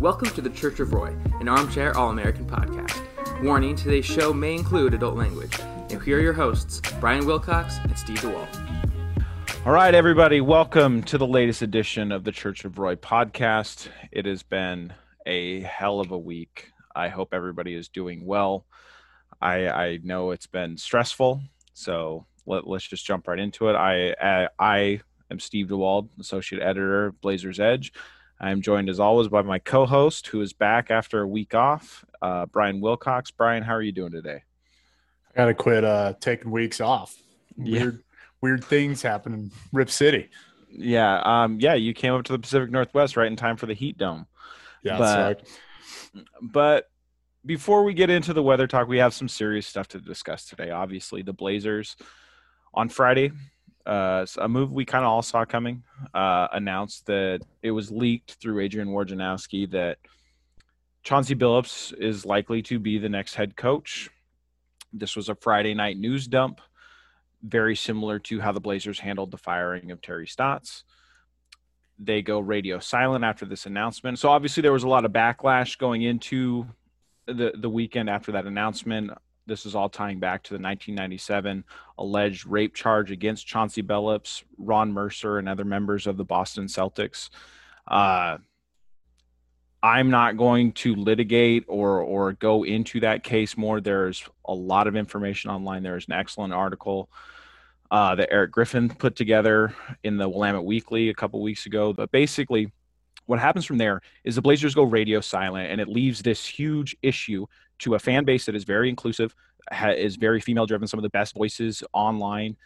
Welcome to the Church of Roy, an armchair All American podcast. Warning today's show may include adult language. Now, here are your hosts, Brian Wilcox and Steve DeWalt. All right, everybody, welcome to the latest edition of the Church of Roy podcast. It has been a hell of a week. I hope everybody is doing well. I, I know it's been stressful, so let, us just jump right into it. I, I, I am Steve DeWald, associate editor of Blazers Edge. I am joined as always by my co-host, who is back after a week off, uh, Brian Wilcox. Brian, how are you doing today? I gotta quit uh taking weeks off. Yeah. Weird weird things happen in Rip City. Yeah, um, yeah, you came up to the Pacific Northwest right in time for the heat dome. Yeah, But-. But before we get into the weather talk, we have some serious stuff to discuss today. Obviously, the Blazers on Friday, uh, a move we kind of all saw coming, uh, announced that it was leaked through Adrian Wojnarowski that Chauncey Billups is likely to be the next head coach. This was a Friday night news dump, very similar to how the Blazers handled the firing of Terry Stotts they go radio silent after this announcement. So obviously there was a lot of backlash going into the the weekend after that announcement. This is all tying back to the 1997 alleged rape charge against Chauncey Billups, Ron Mercer, and other members of the Boston Celtics. Uh, I'm not going to litigate or or go into that case more. There's a lot of information online. There's an excellent article uh, that Eric Griffin put together in the Willamette Weekly a couple weeks ago. But basically, what happens from there is the Blazers go radio silent, and it leaves this huge issue to a fan base that is very inclusive, ha- is very female driven, some of the best voices online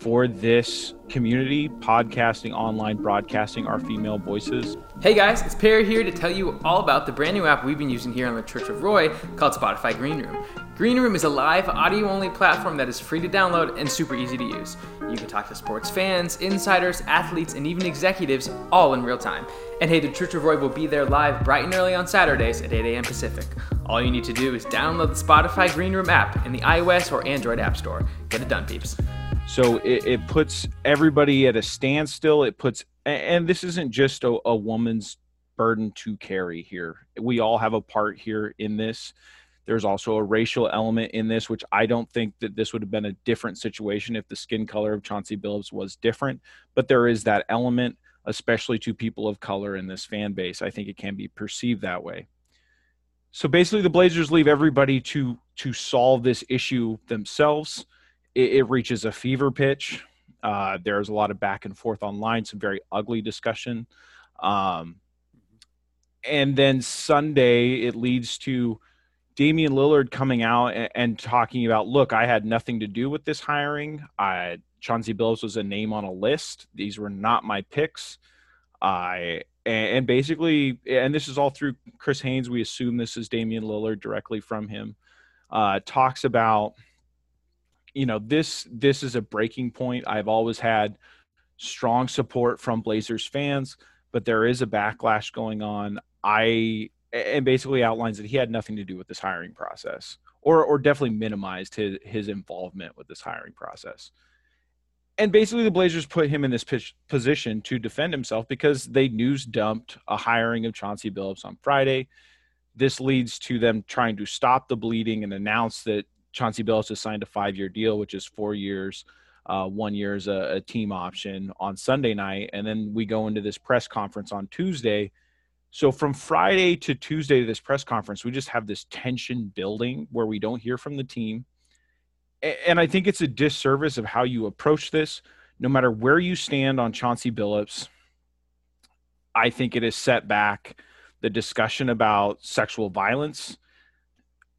for this community. Podcasting, online broadcasting our female voices. Hey guys, it's Perry here to tell you all about the brand new app we've been using here on the Church of Roy called Spotify Green Room. Green Room is a live audio only platform that is free to download and super easy to use. You can talk to sports fans, insiders, athletes, and even executives all in real time. And hey, the Church of Roy will be there live bright and early on Saturdays at 8 a.m. Pacific. All you need to do is download the Spotify Green Room app in the iOS or Android App Store. Get it done, peeps. So it, it puts everybody at a standstill. It puts, and this isn't just a, a woman's burden to carry here. We all have a part here in this. There's also a racial element in this, which I don't think that this would have been a different situation if the skin color of Chauncey Billups was different. But there is that element, especially to people of color in this fan base. I think it can be perceived that way. So basically, the Blazers leave everybody to to solve this issue themselves it, it reaches a fever pitch. Uh, there's a lot of back and forth online, some very ugly discussion. Um, and then Sunday, it leads to Damian Lillard coming out and, and talking about, look, I had nothing to do with this hiring. I, Chauncey Billups was a name on a list. These were not my picks. I and, basically, and this is all through Chris Haynes. We assume this is Damian Lillard directly from him. Uh, talks about you know this this is a breaking point. I've always had strong support from Blazers fans, but there is a backlash going on. I and basically outlines that he had nothing to do with this hiring process, or or definitely minimized his his involvement with this hiring process. And basically, the Blazers put him in this position to defend himself because they news dumped a hiring of Chauncey Billups on Friday. This leads to them trying to stop the bleeding and announce that Chauncey Billups has signed a five year deal, which is four years. Uh, one year is a, a team option on Sunday night. And then we go into this press conference on Tuesday. So from Friday to Tuesday to this press conference, we just have this tension building where we don't hear from the team. And I think it's a disservice of how you approach this. No matter where you stand on Chauncey Billups, I think it has set back the discussion about sexual violence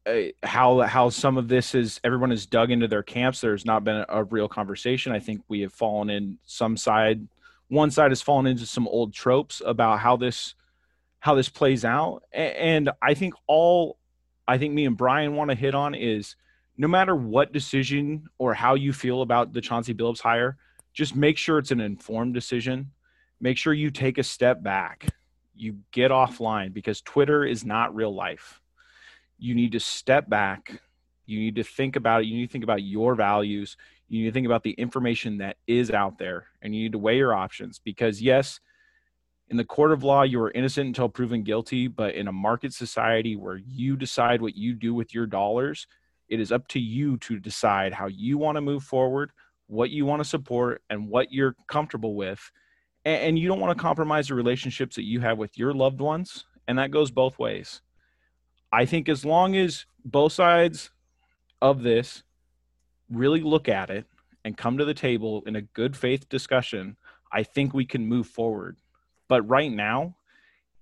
Uh, how how some of this is everyone has dug into their camps. There's not been a, a, real conversation. I think we have fallen in some side. One side has fallen into some old tropes about how this how this plays out, and, and I think all I think me and Brian want to hit on is no matter what decision or how you feel about the Chauncey Billups hire, just make sure it's an informed decision. Make sure you take a step back. You get offline because Twitter is not real life you need to step back. You need to think about it. You need to think about your values. You need to think about the information that is out there and you need to weigh your options because, yes, in the court of law, you are innocent until proven guilty. But in a market society where you decide what you do with your dollars, it is up to you to decide how you want to move forward, what you want to support, and what you're comfortable with. And you don't want to compromise the relationships that you have with your loved ones. And that goes both ways. I think as long as both sides of this really look at it and come to the table in a good faith discussion, I think we can move forward. But right now,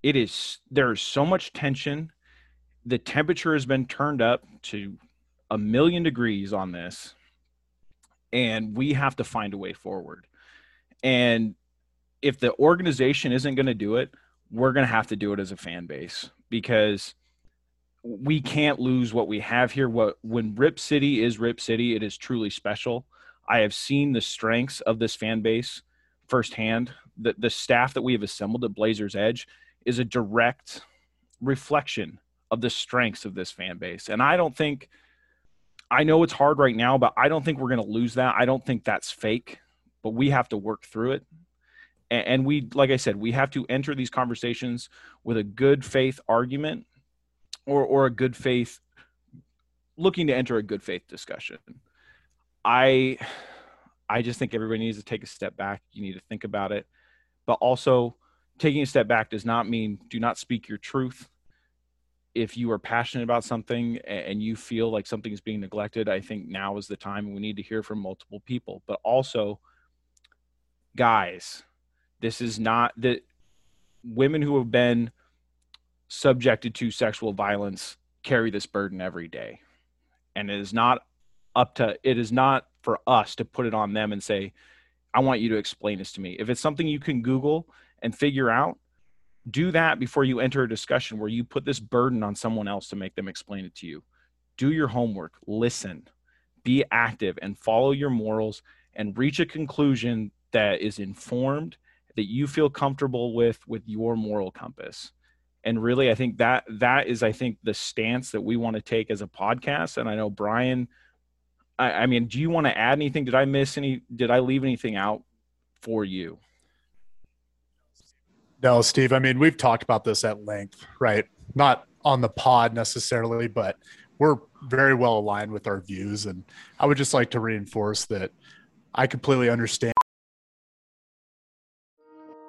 it is there's so much tension. The temperature has been turned up to a million degrees on this, and we have to find a way forward. And if the organization isn't going to do it, we're going to have to do it as a fan base because we can't lose what we have here. What when Rip City is Rip City, it is truly special. I have seen the strengths of this fan base firsthand. The the staff that we have assembled at Blazers Edge is a direct reflection of the strengths of this fan base. And I don't think I know it's hard right now, but I don't think we're going to lose that. I don't think that's fake, but we have to work through it. And we, like I said, we have to enter these conversations with a good faith argument or or a good faith looking to enter a good faith discussion. I I just think everybody needs to take a step back. You need to think about it. But also taking a step back does not mean do not speak your truth. If you are passionate about something and you feel like something is being neglected, I think now is the time we need to hear from multiple people. But also guys, this is not that women who have been subjected to sexual violence carry this burden every day. And it is not up to it is not for us to put it on them and say, I want you to explain this to me. If it's something you can Google and figure out, do that before you enter a discussion where you put this burden on someone else to make them explain it to you. Do your homework, listen, be active, and follow your morals and reach a conclusion that is informed, that you feel comfortable with with your moral compass and really i think that that is i think the stance that we want to take as a podcast. And i know brian I, I, mean do you want to add anything? Did i miss any did i leave anything out for you? No steve i mean we've talked about this at length right? Not on the pod necessarily but we're very well aligned with our views. And i would just like to reinforce that i completely understand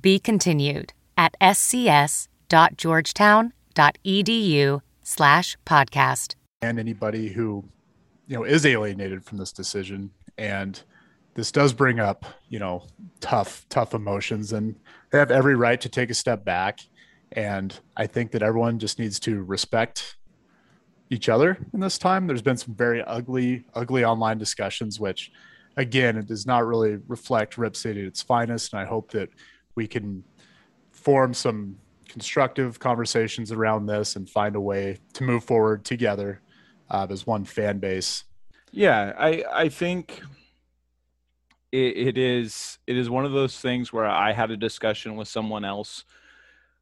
Be continued at scs.georgetown.edu slash podcast. And anybody who, you know, is alienated from this decision and this does bring up, you know, tough, tough emotions and they have every right to take a step back. And I think that everyone just needs to respect each other in this time. There's been some very ugly, ugly online discussions, which again, it does not really reflect Rip City at its finest. And I hope that we can form some constructive conversations around this and find a way to move forward together uh, as one fan base. Yeah, I I think it, it is it is one of those things where I had a discussion with someone else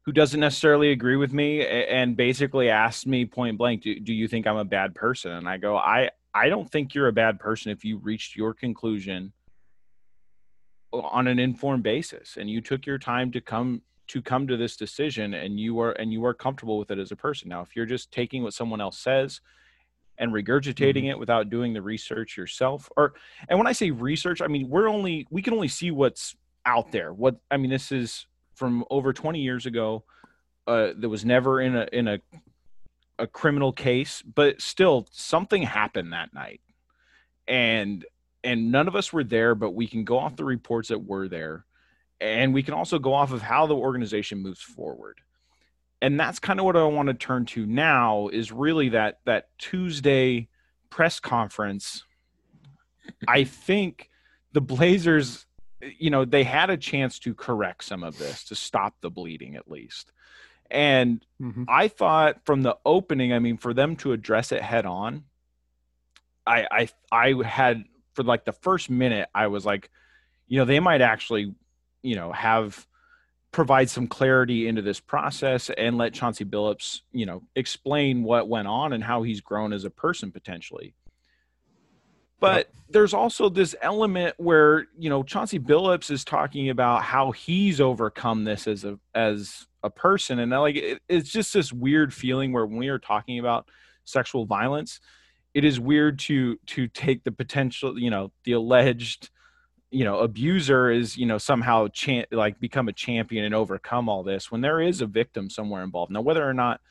who doesn't necessarily agree with me and basically asked me point blank, do, do you think I'm a bad person? And I go, I, I don't think you're a bad person if you reached your conclusion on an informed basis and you took your time to come to come to this decision and you are and you are comfortable with it as a person. Now, if you're just taking what someone else says and regurgitating mm-hmm. it without doing the research yourself or and when I say research, I mean we're only we can only see what's out there. What I mean this is from over 20 years ago uh, that was never in a in a a criminal case, but still something happened that night, and and none of us were there, but we can go off the reports that were there, and we can also go off of how the organization moves forward, and that's kind of what I want to turn to now is really that that Tuesday press conference. I think the Blazers you know, they had a chance to correct some of this to stop the bleeding at least. And mm-hmm. I thought from the opening, I mean, for them to address it head on, I I I had for like the first minute, I was like, you know, they might actually, you know, have provide some clarity into this process and let Chauncey Billups, you know, explain what went on and how he's grown as a person potentially. But there's also this element where you know Chauncey Billups is talking about how he's overcome this as a as a person, and like it, it's just this weird feeling where when we are talking about sexual violence, it is weird to to take the potential, you know, the alleged you know abuser is you know somehow cha- like become a champion and overcome all this when there is a victim somewhere involved now whether or not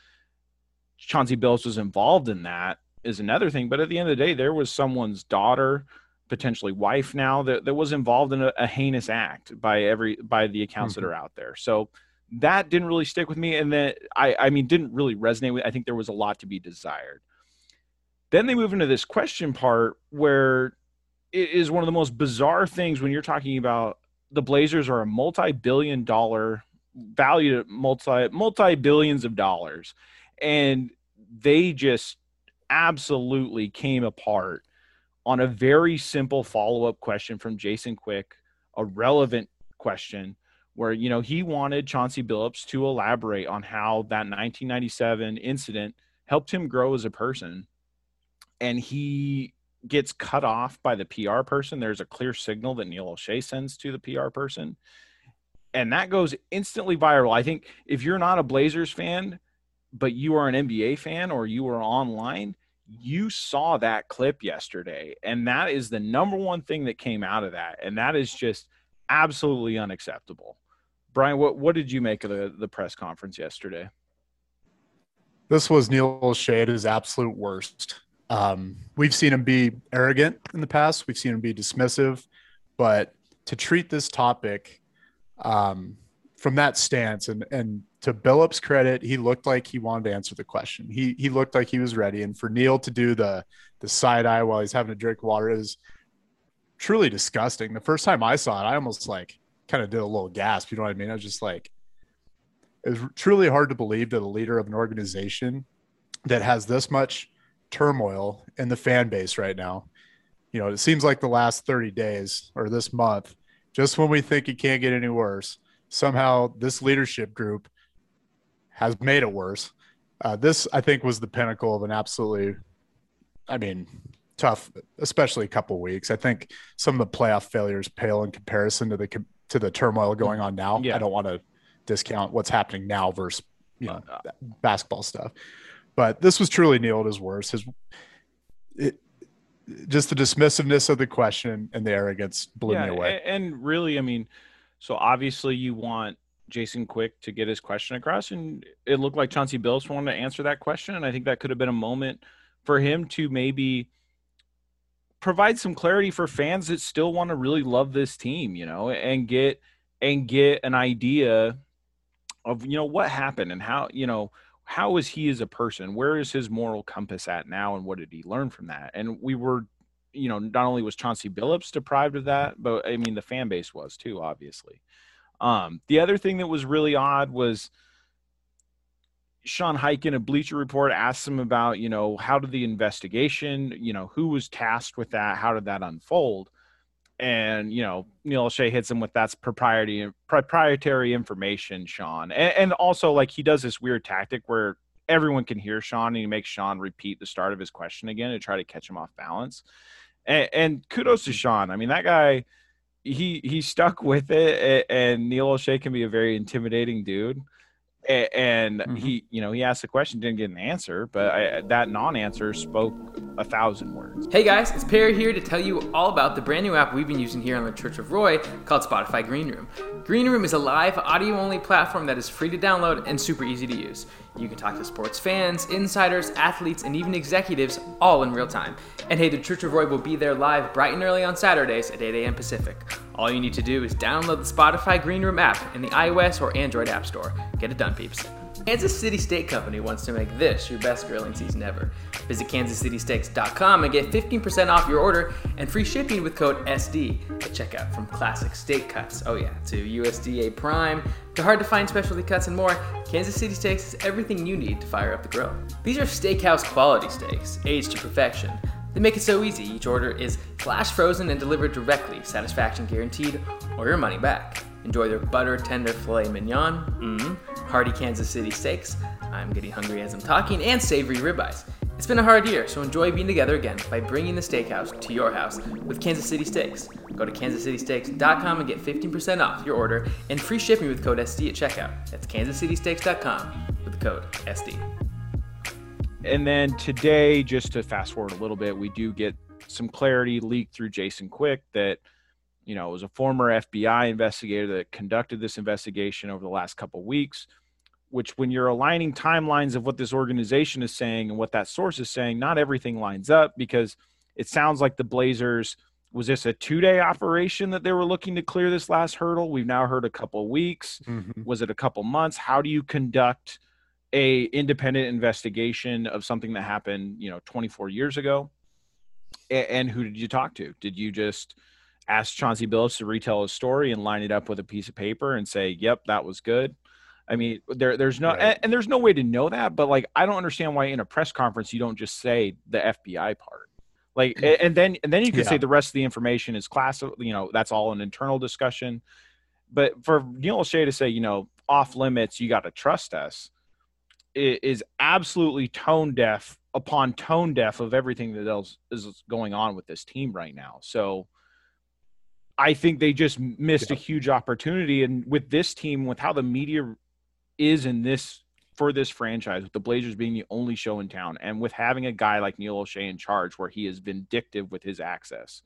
chauncey billups was involved in that is another thing. But at the end of the day, there was someone's daughter, potentially wife now, that, that was involved in a, a heinous act by every by the accounts mm-hmm. that are out there. So that didn't really stick with me. And then I I mean didn't really resonate with I think there was a lot to be desired. Then they move into this question part where it is one of the most bizarre things when you're talking about the Blazers are a multi-billion dollar valued multi multi billions of dollars and they just absolutely came apart on a very simple follow-up question from Jason Quick, a relevant question where you know he wanted Chauncey Billups to elaborate on how that 1997 incident helped him grow as a person. And he gets cut off by the PR person. There's a clear signal that Neil Olshey sends to the PR person. And that goes instantly viral. I think if you're not a Blazers fan, but you are an NBA fan or you are online, you saw that clip yesterday. And that is the number one thing that came out of that. And that is just absolutely unacceptable. Brian, what, what did you make of the, the press conference yesterday? This was Neil Olshey at his absolute worst. Um, we've seen him be arrogant in the past. We've seen him be dismissive, but to treat this topic um, from that stance and and to Billups' credit, he looked like he wanted to answer the question. He he looked like he was ready. And for Neil to do the the side eye while he's having a drink of water is truly disgusting. The first time I saw it, I almost like kind of did a little gasp. You know what I mean? I was just like, it was truly hard to believe that a leader of an organization that has this much turmoil in the fan base right now. You know, it seems like the last 30 days or this month, just when we think it can't get any worse, somehow this leadership group has made it worse. Uh, this, I think, was the pinnacle of an absolutely, I mean, tough, especially a couple weeks. I think some of the playoff failures pale in comparison to the to the turmoil going on now. Yeah. I don't want to discount what's happening now versus you know Uh, basketball stuff, but this was truly Neil at his worst. His it, just the dismissiveness of the question and the arrogance blew yeah, me away. And really, I mean, so obviously you want Jason Quick to get his question across, and it looked like Chauncey Billups wanted to answer that question, and I think that could have been a moment for him to maybe provide some clarity for fans that still want to really love this team, you know, and get and get an idea of you know what happened and how you know how is he as a person where is his moral compass at now and what did he learn from that and we were you know not only was chauncey billups deprived of that but i mean the fan base was too obviously um the other thing that was really odd was Sean Highkin of Bleacher Report asked him about, you know, how did the investigation, you know, who was tasked with that? How did that unfold? And, you know, Neil Olshey hits him with that's proprietary proprietary information, Sean. And, and also like he does this weird tactic where everyone can hear Sean and he makes Sean repeat the start of his question again to try to catch him off balance. And, and kudos to Sean. I mean, that guy, he he stuck with it. And Neil Olshey can be a very intimidating dude. A- And mm-hmm. he, you know, he asked the question, didn't get an answer, but I, uh, that non-answer spoke a thousand words. Hey guys, it's Perry here to tell you all about the brand new app we've been using here on the Church of Roy called Spotify Green Room. Green Room is a live audio only platform that is free to download and super easy to use. You can talk to sports fans, insiders, athletes, and even executives all in real time. And hey, the Church of Roy will be there live bright and early on Saturdays at 8 a.m. Pacific. All you need to do is download the Spotify Green Room app in the iOS or Android App Store. Get it done, peeps. Kansas City Steak Company wants to make this your best grilling season ever. Visit kansascitysteaks.com and get 15% off your order and free shipping with code SD at checkout. From classic steak cuts, oh yeah, to USDA Prime, to hard to find specialty cuts and more, Kansas City Steaks is everything you need to fire up the grill. These are steakhouse quality steaks, aged to perfection. They make it so easy. Each order is flash frozen and delivered directly, satisfaction guaranteed, or your money back. Enjoy their butter tender filet mignon, mmm, hearty Kansas City steaks. I'm getting hungry as I'm talking, and savory ribeyes. It's been a hard year, so enjoy being together again by bringing the steakhouse to your house with Kansas City Steaks. Go to kansascitysteaks.com and get 15% off your order and free shipping with code SD at checkout. That's kansascitysteaks.com with the code SD. And then today, just to fast forward a little bit, we do get some clarity leaked through Jason Quick that, you know, it was a former FBI investigator that conducted this investigation over the last couple of weeks. Which, when you're aligning timelines of what this organization is saying and what that source is saying, not everything lines up because it sounds like the Blazers was this a two day operation that they were looking to clear this last hurdle? We've now heard a couple of weeks. Mhm. Was it a couple months? How do you conduct a independent investigation of something that happened, you know, 24 years ago? And who did you talk to? Did you just ask Chauncey Billups to retell his story and line it up with a piece of paper and say, "Yep, that was good"? I mean, there, there's no, Right. and, and there's no way to know that. But like, I don't understand why in a press conference you don't just say the FBI part. Like, and then and then you can Yeah. say the rest of the information is class. You know, that's all an internal discussion. But for Neil Olshey to say, you know, off limits, you got to trust us, is absolutely tone deaf upon tone deaf of everything that else is going on with this team right now. So I think they just missed a huge opportunity. And with this team, with how the media is in this for this franchise, with the Blazers being the only show in town, and with having a guy like Neil Olshey in charge where he is vindictive with his access.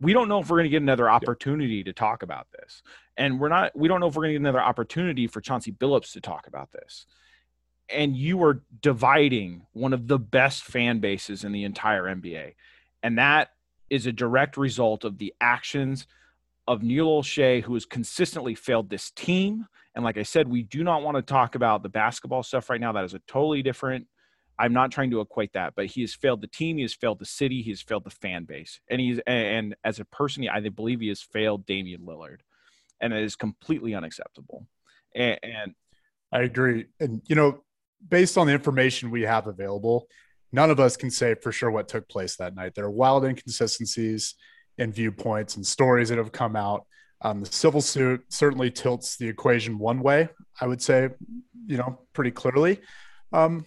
We don't know if we're going to get another opportunity to talk about this. And we're not, we don't know if we're going to get another opportunity for Chauncey Billups to talk about this. And you are dividing one of the best fan bases in the entire NBA. And that is a direct result of the actions of Neil Olshey, who has consistently failed this team. And like I said, we do not want to talk about the basketball stuff right now. That is a totally different. I'm not trying to equate that, but he has failed the team. He has failed the city. He has failed the fan base, and he's and as a person, I believe he has failed Damian Lillard, and it is completely unacceptable. And, and I agree. And, you know, based on the information we have available, none of us can say for sure what took place that night. There are wild inconsistencies in viewpoints and stories that have come out. Um, the civil suit certainly tilts the equation one way, I would say, you know, pretty clearly um,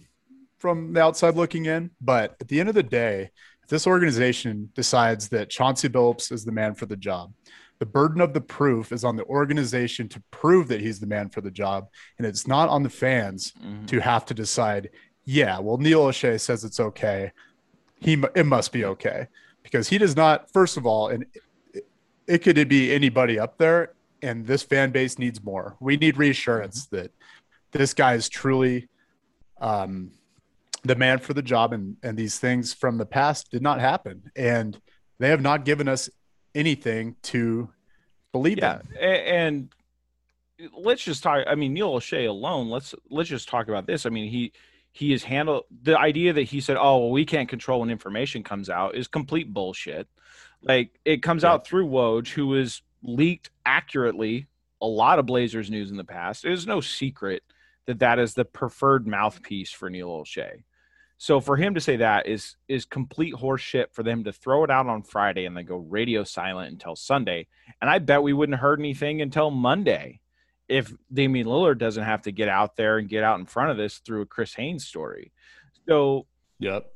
from the outside looking in. But at the end of the day, if this organization decides that Chauncey Billups is the man for the job, the burden of the proof is on the organization to prove that he's the man for the job. And it's not on the fans Mhm. to have to decide, yeah, well, Neil Olshey says it's okay. He, it must be okay because he does not, first of all, and it, it could be anybody up there. And this fan base needs more. We need reassurance that this guy is truly um, the man for the job. And, and these things from the past did not happen. And they have not given us anything to believe Yeah, in. and let's just talk. I mean, Neil Olshey alone. Let's let's just talk about this. I mean, he he is handled the idea that he said, "Oh, well, we can't control when information comes out," is complete bullshit. Like it comes Yeah. out through Woj, who has leaked accurately a lot of Blazers news in the past. It is no secret that that is the preferred mouthpiece for Neil Olshey. So for him to say that is is complete horseshit. For them to throw it out on Friday and then go radio silent until Sunday, and I bet we wouldn't have heard anything until Monday if Damian Lillard doesn't have to get out there and get out in front of this through a Chris Haynes story. So Yep.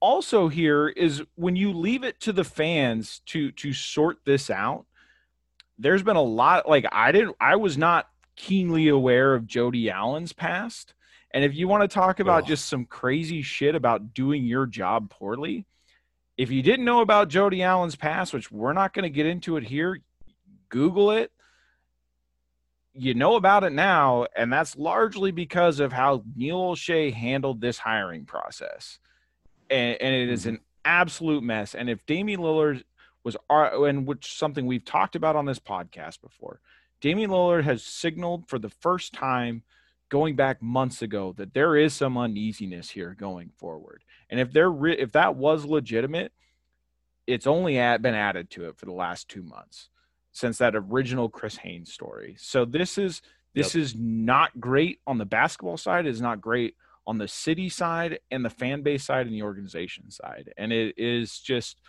also here is when you leave it to the fans to to sort this out there's been a lot like i didn't i was not keenly aware of jody allen's past and if you want to talk about Ugh. just some crazy shit about doing your job poorly if you didn't know about jody allen's past which we're not going to get into it here google it you know about it now and that's largely because of how neil olshey handled this hiring process and, and it is hmm. an absolute mess. And if Damian Lillard was, ar- and which something we've talked about on this podcast before, Damian Lillard has signaled for the first time going back months ago that there is some uneasiness here going forward. And if there, re- if that was legitimate, it's only at, been added to it for the last two months since that original Chris Haynes story. So this is this is not great on the basketball side. It is not great on the city side and the fan base side and the organization side and it is just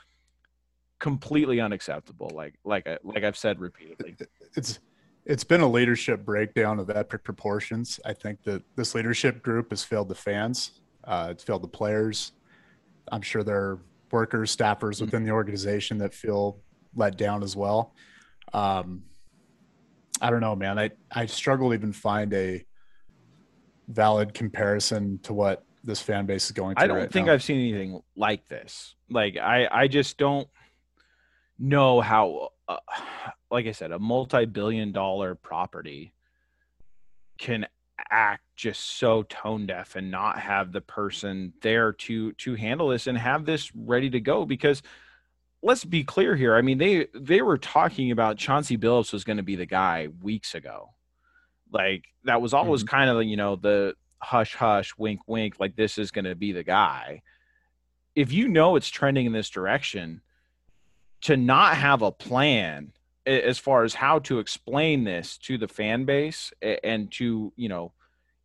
completely unacceptable like like I, like I've said repeatedly it's it's been a leadership breakdown of epic proportions. I think that this leadership group has failed the fans. Uh, it's failed the players. I'm sure there are workers, staffers within the organization that feel let down as well. Um, I don't know, man. I I struggle to even find a valid comparison to what this fan base is going through. I don't right think now. I've seen anything like this like I I just don't know how uh, like I said a multi-billion dollar property can act just so tone deaf and not have the person there to to handle this and have this ready to go because let's be clear here. I mean they they were talking about chauncey billups was going to be the guy weeks ago. Like that was always mm-hmm. kind of you know the hush hush wink wink like this is going to be the guy. If you know it's trending in this direction to not have a plan as far as how to explain this to the fan base and to you know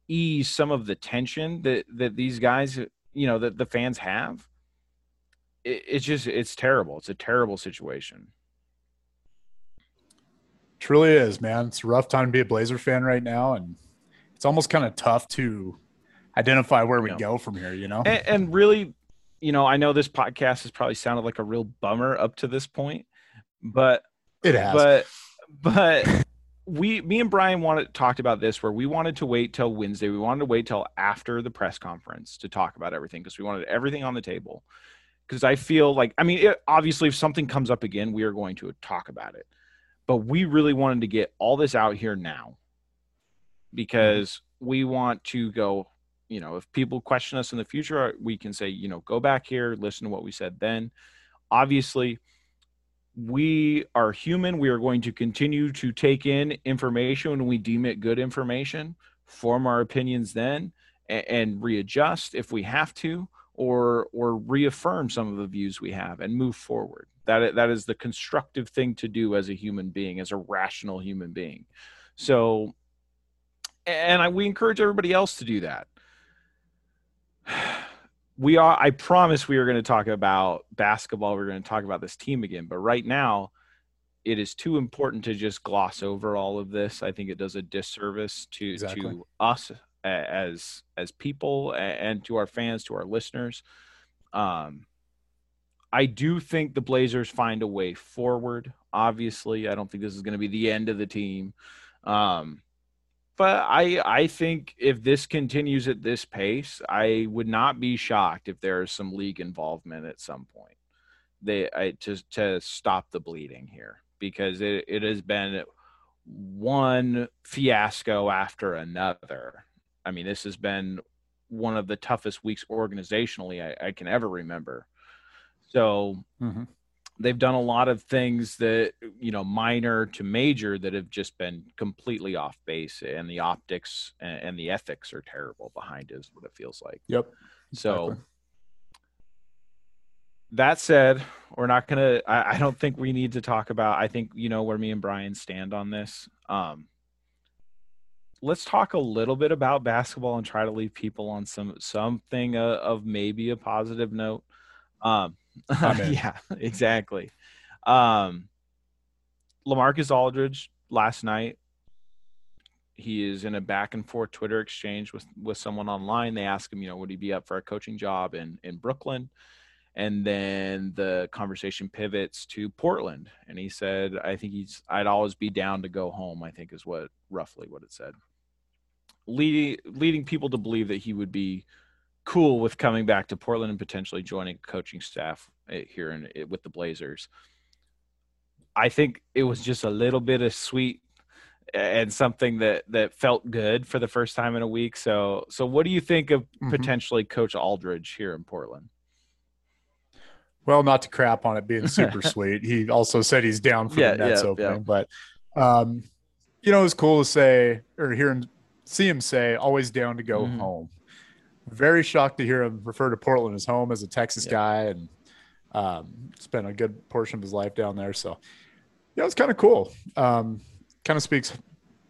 ease some of the tension that that these guys you know that the fans have it, it's just it's terrible it's a terrible situation Truly is, man. It's a rough time to be a Blazer fan right now, and it's almost kind of tough to identify where we know. go from here. You know, and, and really you know i know this podcast has probably sounded like a real bummer up to this point but it has. but but we me and brian wanted talked about this where we wanted to wait till wednesday. We wanted to wait till after the press conference to talk about everything because we wanted everything on the table. Because i feel like i mean it, obviously if something comes up again we are going to talk about it. But we really wanted to get all this out here now because we want to go you know if people question us in the future we can say you know go back here listen to what we said then. Obviously we are human. We are going to continue to take in information when we deem it good information form our opinions then and, and readjust if we have to or or reaffirm some of the views we have and move forward. That that is the constructive thing to do as a human being as a rational human being. So and I, we encourage everybody else to do that we are i promise we are going to talk about basketball we're going to talk about this team again but right now it is too important to just gloss over all of this i think it does a disservice to Exactly. to us as as people and to our fans to our listeners um I do think the Blazers find a way forward. Obviously, I don't think this is going to be the end of the team. Um, but I I think if this continues at this pace, I would not be shocked if there is some league involvement at some point. They I, to to stop the bleeding here because it, it has been one fiasco after another. I mean, this has been one of the toughest weeks organizationally I, I can ever remember. So mm-hmm. They've done a lot of things that you know minor to major that have just been completely off base, and the optics and, the ethics are terrible behind it. Is what it feels like. Yep. So. Exactly. That said, we're not gonna. I, I don't think we need to talk about. I think you know where me and Brian stand on this. Um, let's talk a little bit about basketball and try to leave people on some something uh, of maybe a positive note. Um, yeah, exactly. Um, Lamarcus Aldridge last night. He is in a back and forth Twitter exchange with with someone online. They ask him, you know, would he be up for a coaching job in in Brooklyn? And then the conversation pivots to Portland, and he said, "I think he's. I'd always be down to go home." I think is what roughly what it said, leading leading people to believe that he would be cool with coming back to Portland and potentially joining coaching staff eh, here in, eh, with the Blazers. I think it was just a little bit of sweet and something that that felt good for the first time in a week. So so what do you think of mm-hmm. potentially Coach Aldridge here in Portland? Well, not to crap on it being super sweet. He also said he's down for yeah, the Nets yeah, opening, yeah. but um, you know, it's cool to say or hear him see him say always down to go mm-hmm. home very shocked to hear him refer to Portland as home as a Texas guy and um, spent a good portion of his life down there. So, yeah, it's kind of cool. Um, kind of speaks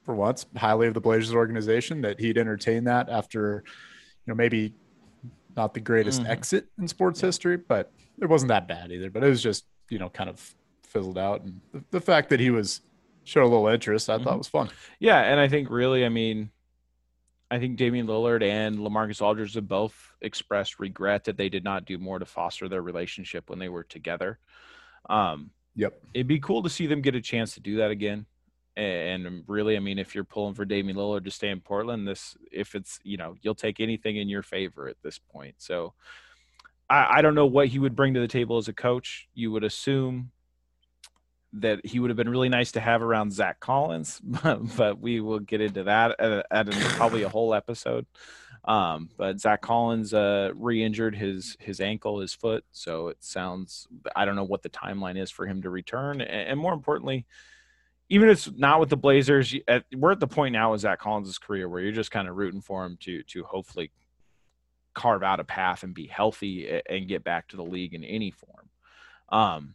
for once highly of the Blazers organization that he'd entertain that after, you know, maybe not the greatest mm-hmm. exit in sports yeah. history, but it wasn't that bad either. But it was just, you know, kind of fizzled out. And the, the fact that he was showed a little interest, I mm-hmm. thought was fun. Yeah. And I think really, I mean, I think Damian Lillard and Lamarcus Aldridge have both expressed regret that they did not do more to foster their relationship when they were together. Um, yep. It'd be cool to see them get a chance to do that again. And really, I mean, if you're pulling for Damian Lillard to stay in Portland, this, if it's, you know, you'll take anything in your favor at this point. So I, I don't know what he would bring to the table as a coach. You would assume that he would have been really nice to have around Zach Collins, but, we will get into that at, at probably a whole episode. Um, but Zach Collins uh, re-injured his his ankle, his foot, so it sounds I don't know what the timeline is for him to return, and, and more importantly, even if it's not with the Blazers, at, we're at the point now with Zach Collins' career where you're just kind of rooting for him to to hopefully carve out a path and be healthy and get back to the league in any form. Um,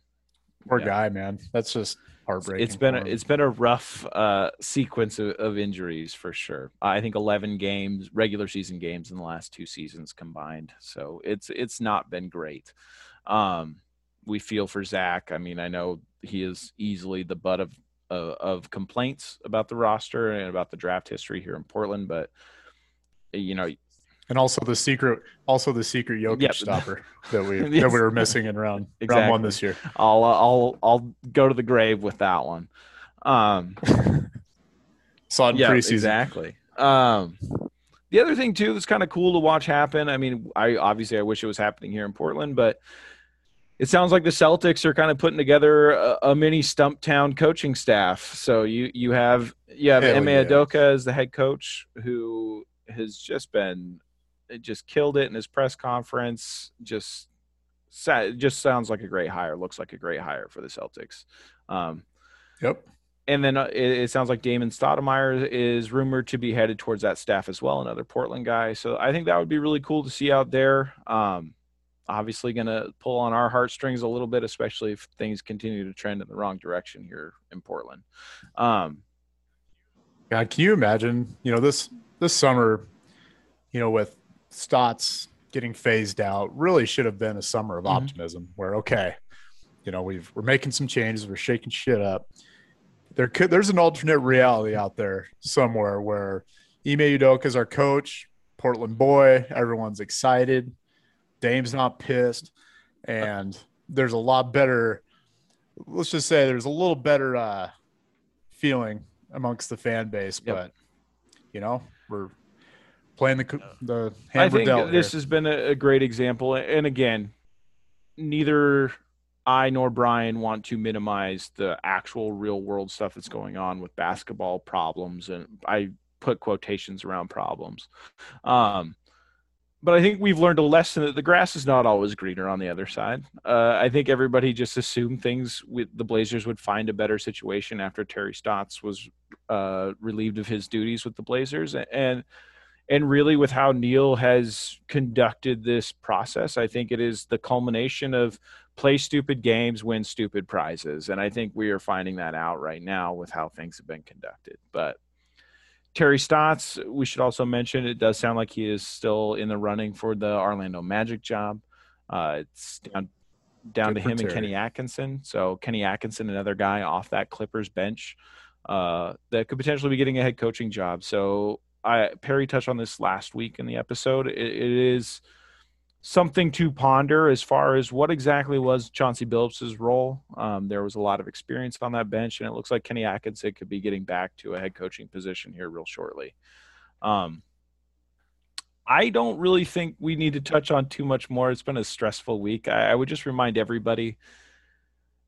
Poor yeah. guy, man. That's just heartbreaking. It's been a, it's been a rough uh, sequence of, of, injuries for sure. I think 11 games, regular season games in the last two seasons combined. So it's it's not been great. Um, we feel for Zach. I mean, I know he is easily the butt of uh, of complaints about the roster and about the draft history here in Portland, but you know and also the secret, also the secret Jokic yep. stopper that we yes. that we were missing in round exactly. round one this year. I'll uh, I'll I'll go to the grave with that one. Um, Saw it in yeah, preseason. Exactly. Um, the other thing too that's kind of cool to watch happen. I mean, I obviously I wish it was happening here in Portland, but it sounds like the Celtics are kind of putting together a, a mini Stumptown coaching staff. So you you have you have Ime yeah. Udoka as the head coach, who has just been just killed it in his press conference. Just it just sounds like a great hire. Looks like a great hire for the Celtics. Um, yep. And then uh, it, it, sounds like Damon Stoudemire is rumored to be headed towards that staff as well, another Portland guy. So I think that would be really cool to see out there. Um, obviously, going to pull on our heartstrings a little bit, especially if things continue to trend in the wrong direction here in Portland. Um, God, can you imagine? You know this this summer, you know, with Stotts getting phased out really should have been a summer of mm-hmm. optimism where, okay, you know, we've, we're making some changes, we're shaking shit up. There could, there's an alternate reality out there somewhere where Ime Udoka is our coach, Portland boy, everyone's excited. Dame's not pissed. And there's a lot better. Let's just say there's a little better uh, feeling amongst the fan base, Yep. but you know we're playing the co- the I hand we're think this here. has been a, a great example. And again, neither I nor Brian want to minimize the actual real world stuff that's going on with basketball problems. And I put quotations around problems. Um, but I think we've learned a lesson that the grass is not always greener on the other side. Uh, I think everybody just assumed things with the Blazers would find a better situation after Terry Stotts was uh, relieved of his duties with the Blazers, and and really with how Neil has conducted this process, I think it is the culmination of play stupid games, win stupid prizes, and I think we are finding that out right now with how things have been conducted. But Terry Stotts, we should also mention, it does sound like he is still in the running for the Orlando Magic job. Uh, it's down down Good to him and Kenny Atkinson. So Kenny Atkinson, another guy off that Clippers bench uh, that could potentially be getting a head coaching job. So I Perry touched on this last week in the episode. It, it is something to ponder as far as what exactly was Chauncey Billups' role. Um, there was a lot of experience on that bench, and it looks like Kenny Atkinson could be getting back to a head coaching position here real shortly. Um, I don't really think we need to touch on too much more. It's been a stressful week. I, I would just remind everybody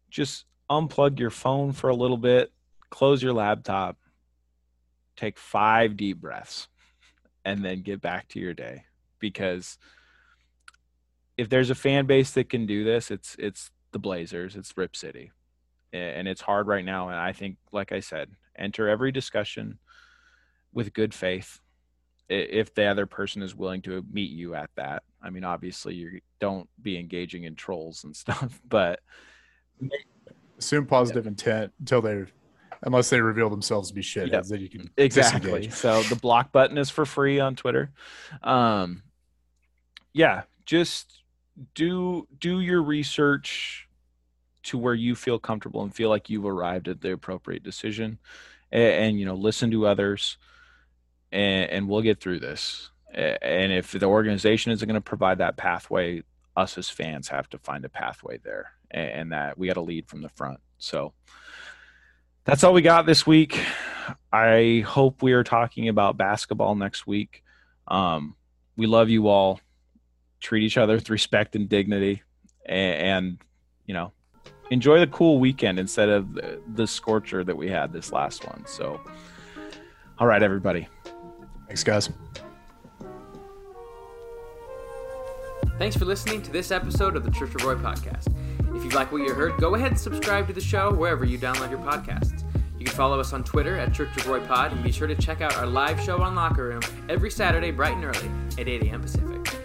just unplug your phone for a little bit, close your laptop, take five deep breaths, and then get back to your day. Because if there's a fan base that can do this, it's it's the Blazers, it's Rip City. And it's hard right now. And I think, like I said, enter every discussion with good faith if the other person is willing to meet you at that. I mean, obviously, you don't be engaging in trolls and stuff, but assume positive intent until they, unless they reveal themselves to be shitheads, Yep. then you can exactly. disengage. So the block button is for free on Twitter. Um, yeah, just do do your research to where you feel comfortable and feel like you've arrived at the appropriate decision, and, and you know listen to others, and, and we'll get through this. And if the organization isn't going to provide that pathway, us as fans have to find a pathway there, and that we got to lead from the front. So that's all we got this week. I hope we are talking about basketball next week. Um, we love you all. Treat each other with respect and dignity, and, and you know, enjoy the cool weekend instead of the, the scorcher that we had this last one. So, all right, everybody. Thanks, guys. Thanks for listening to this episode of the Church of Roy podcast. Like what you heard, go ahead and subscribe to the show wherever you download your podcasts. You can follow us on Twitter at Church of Roy Pod and be sure to check out our live show on Locker Room every Saturday bright and early at 8 a.m. Pacific.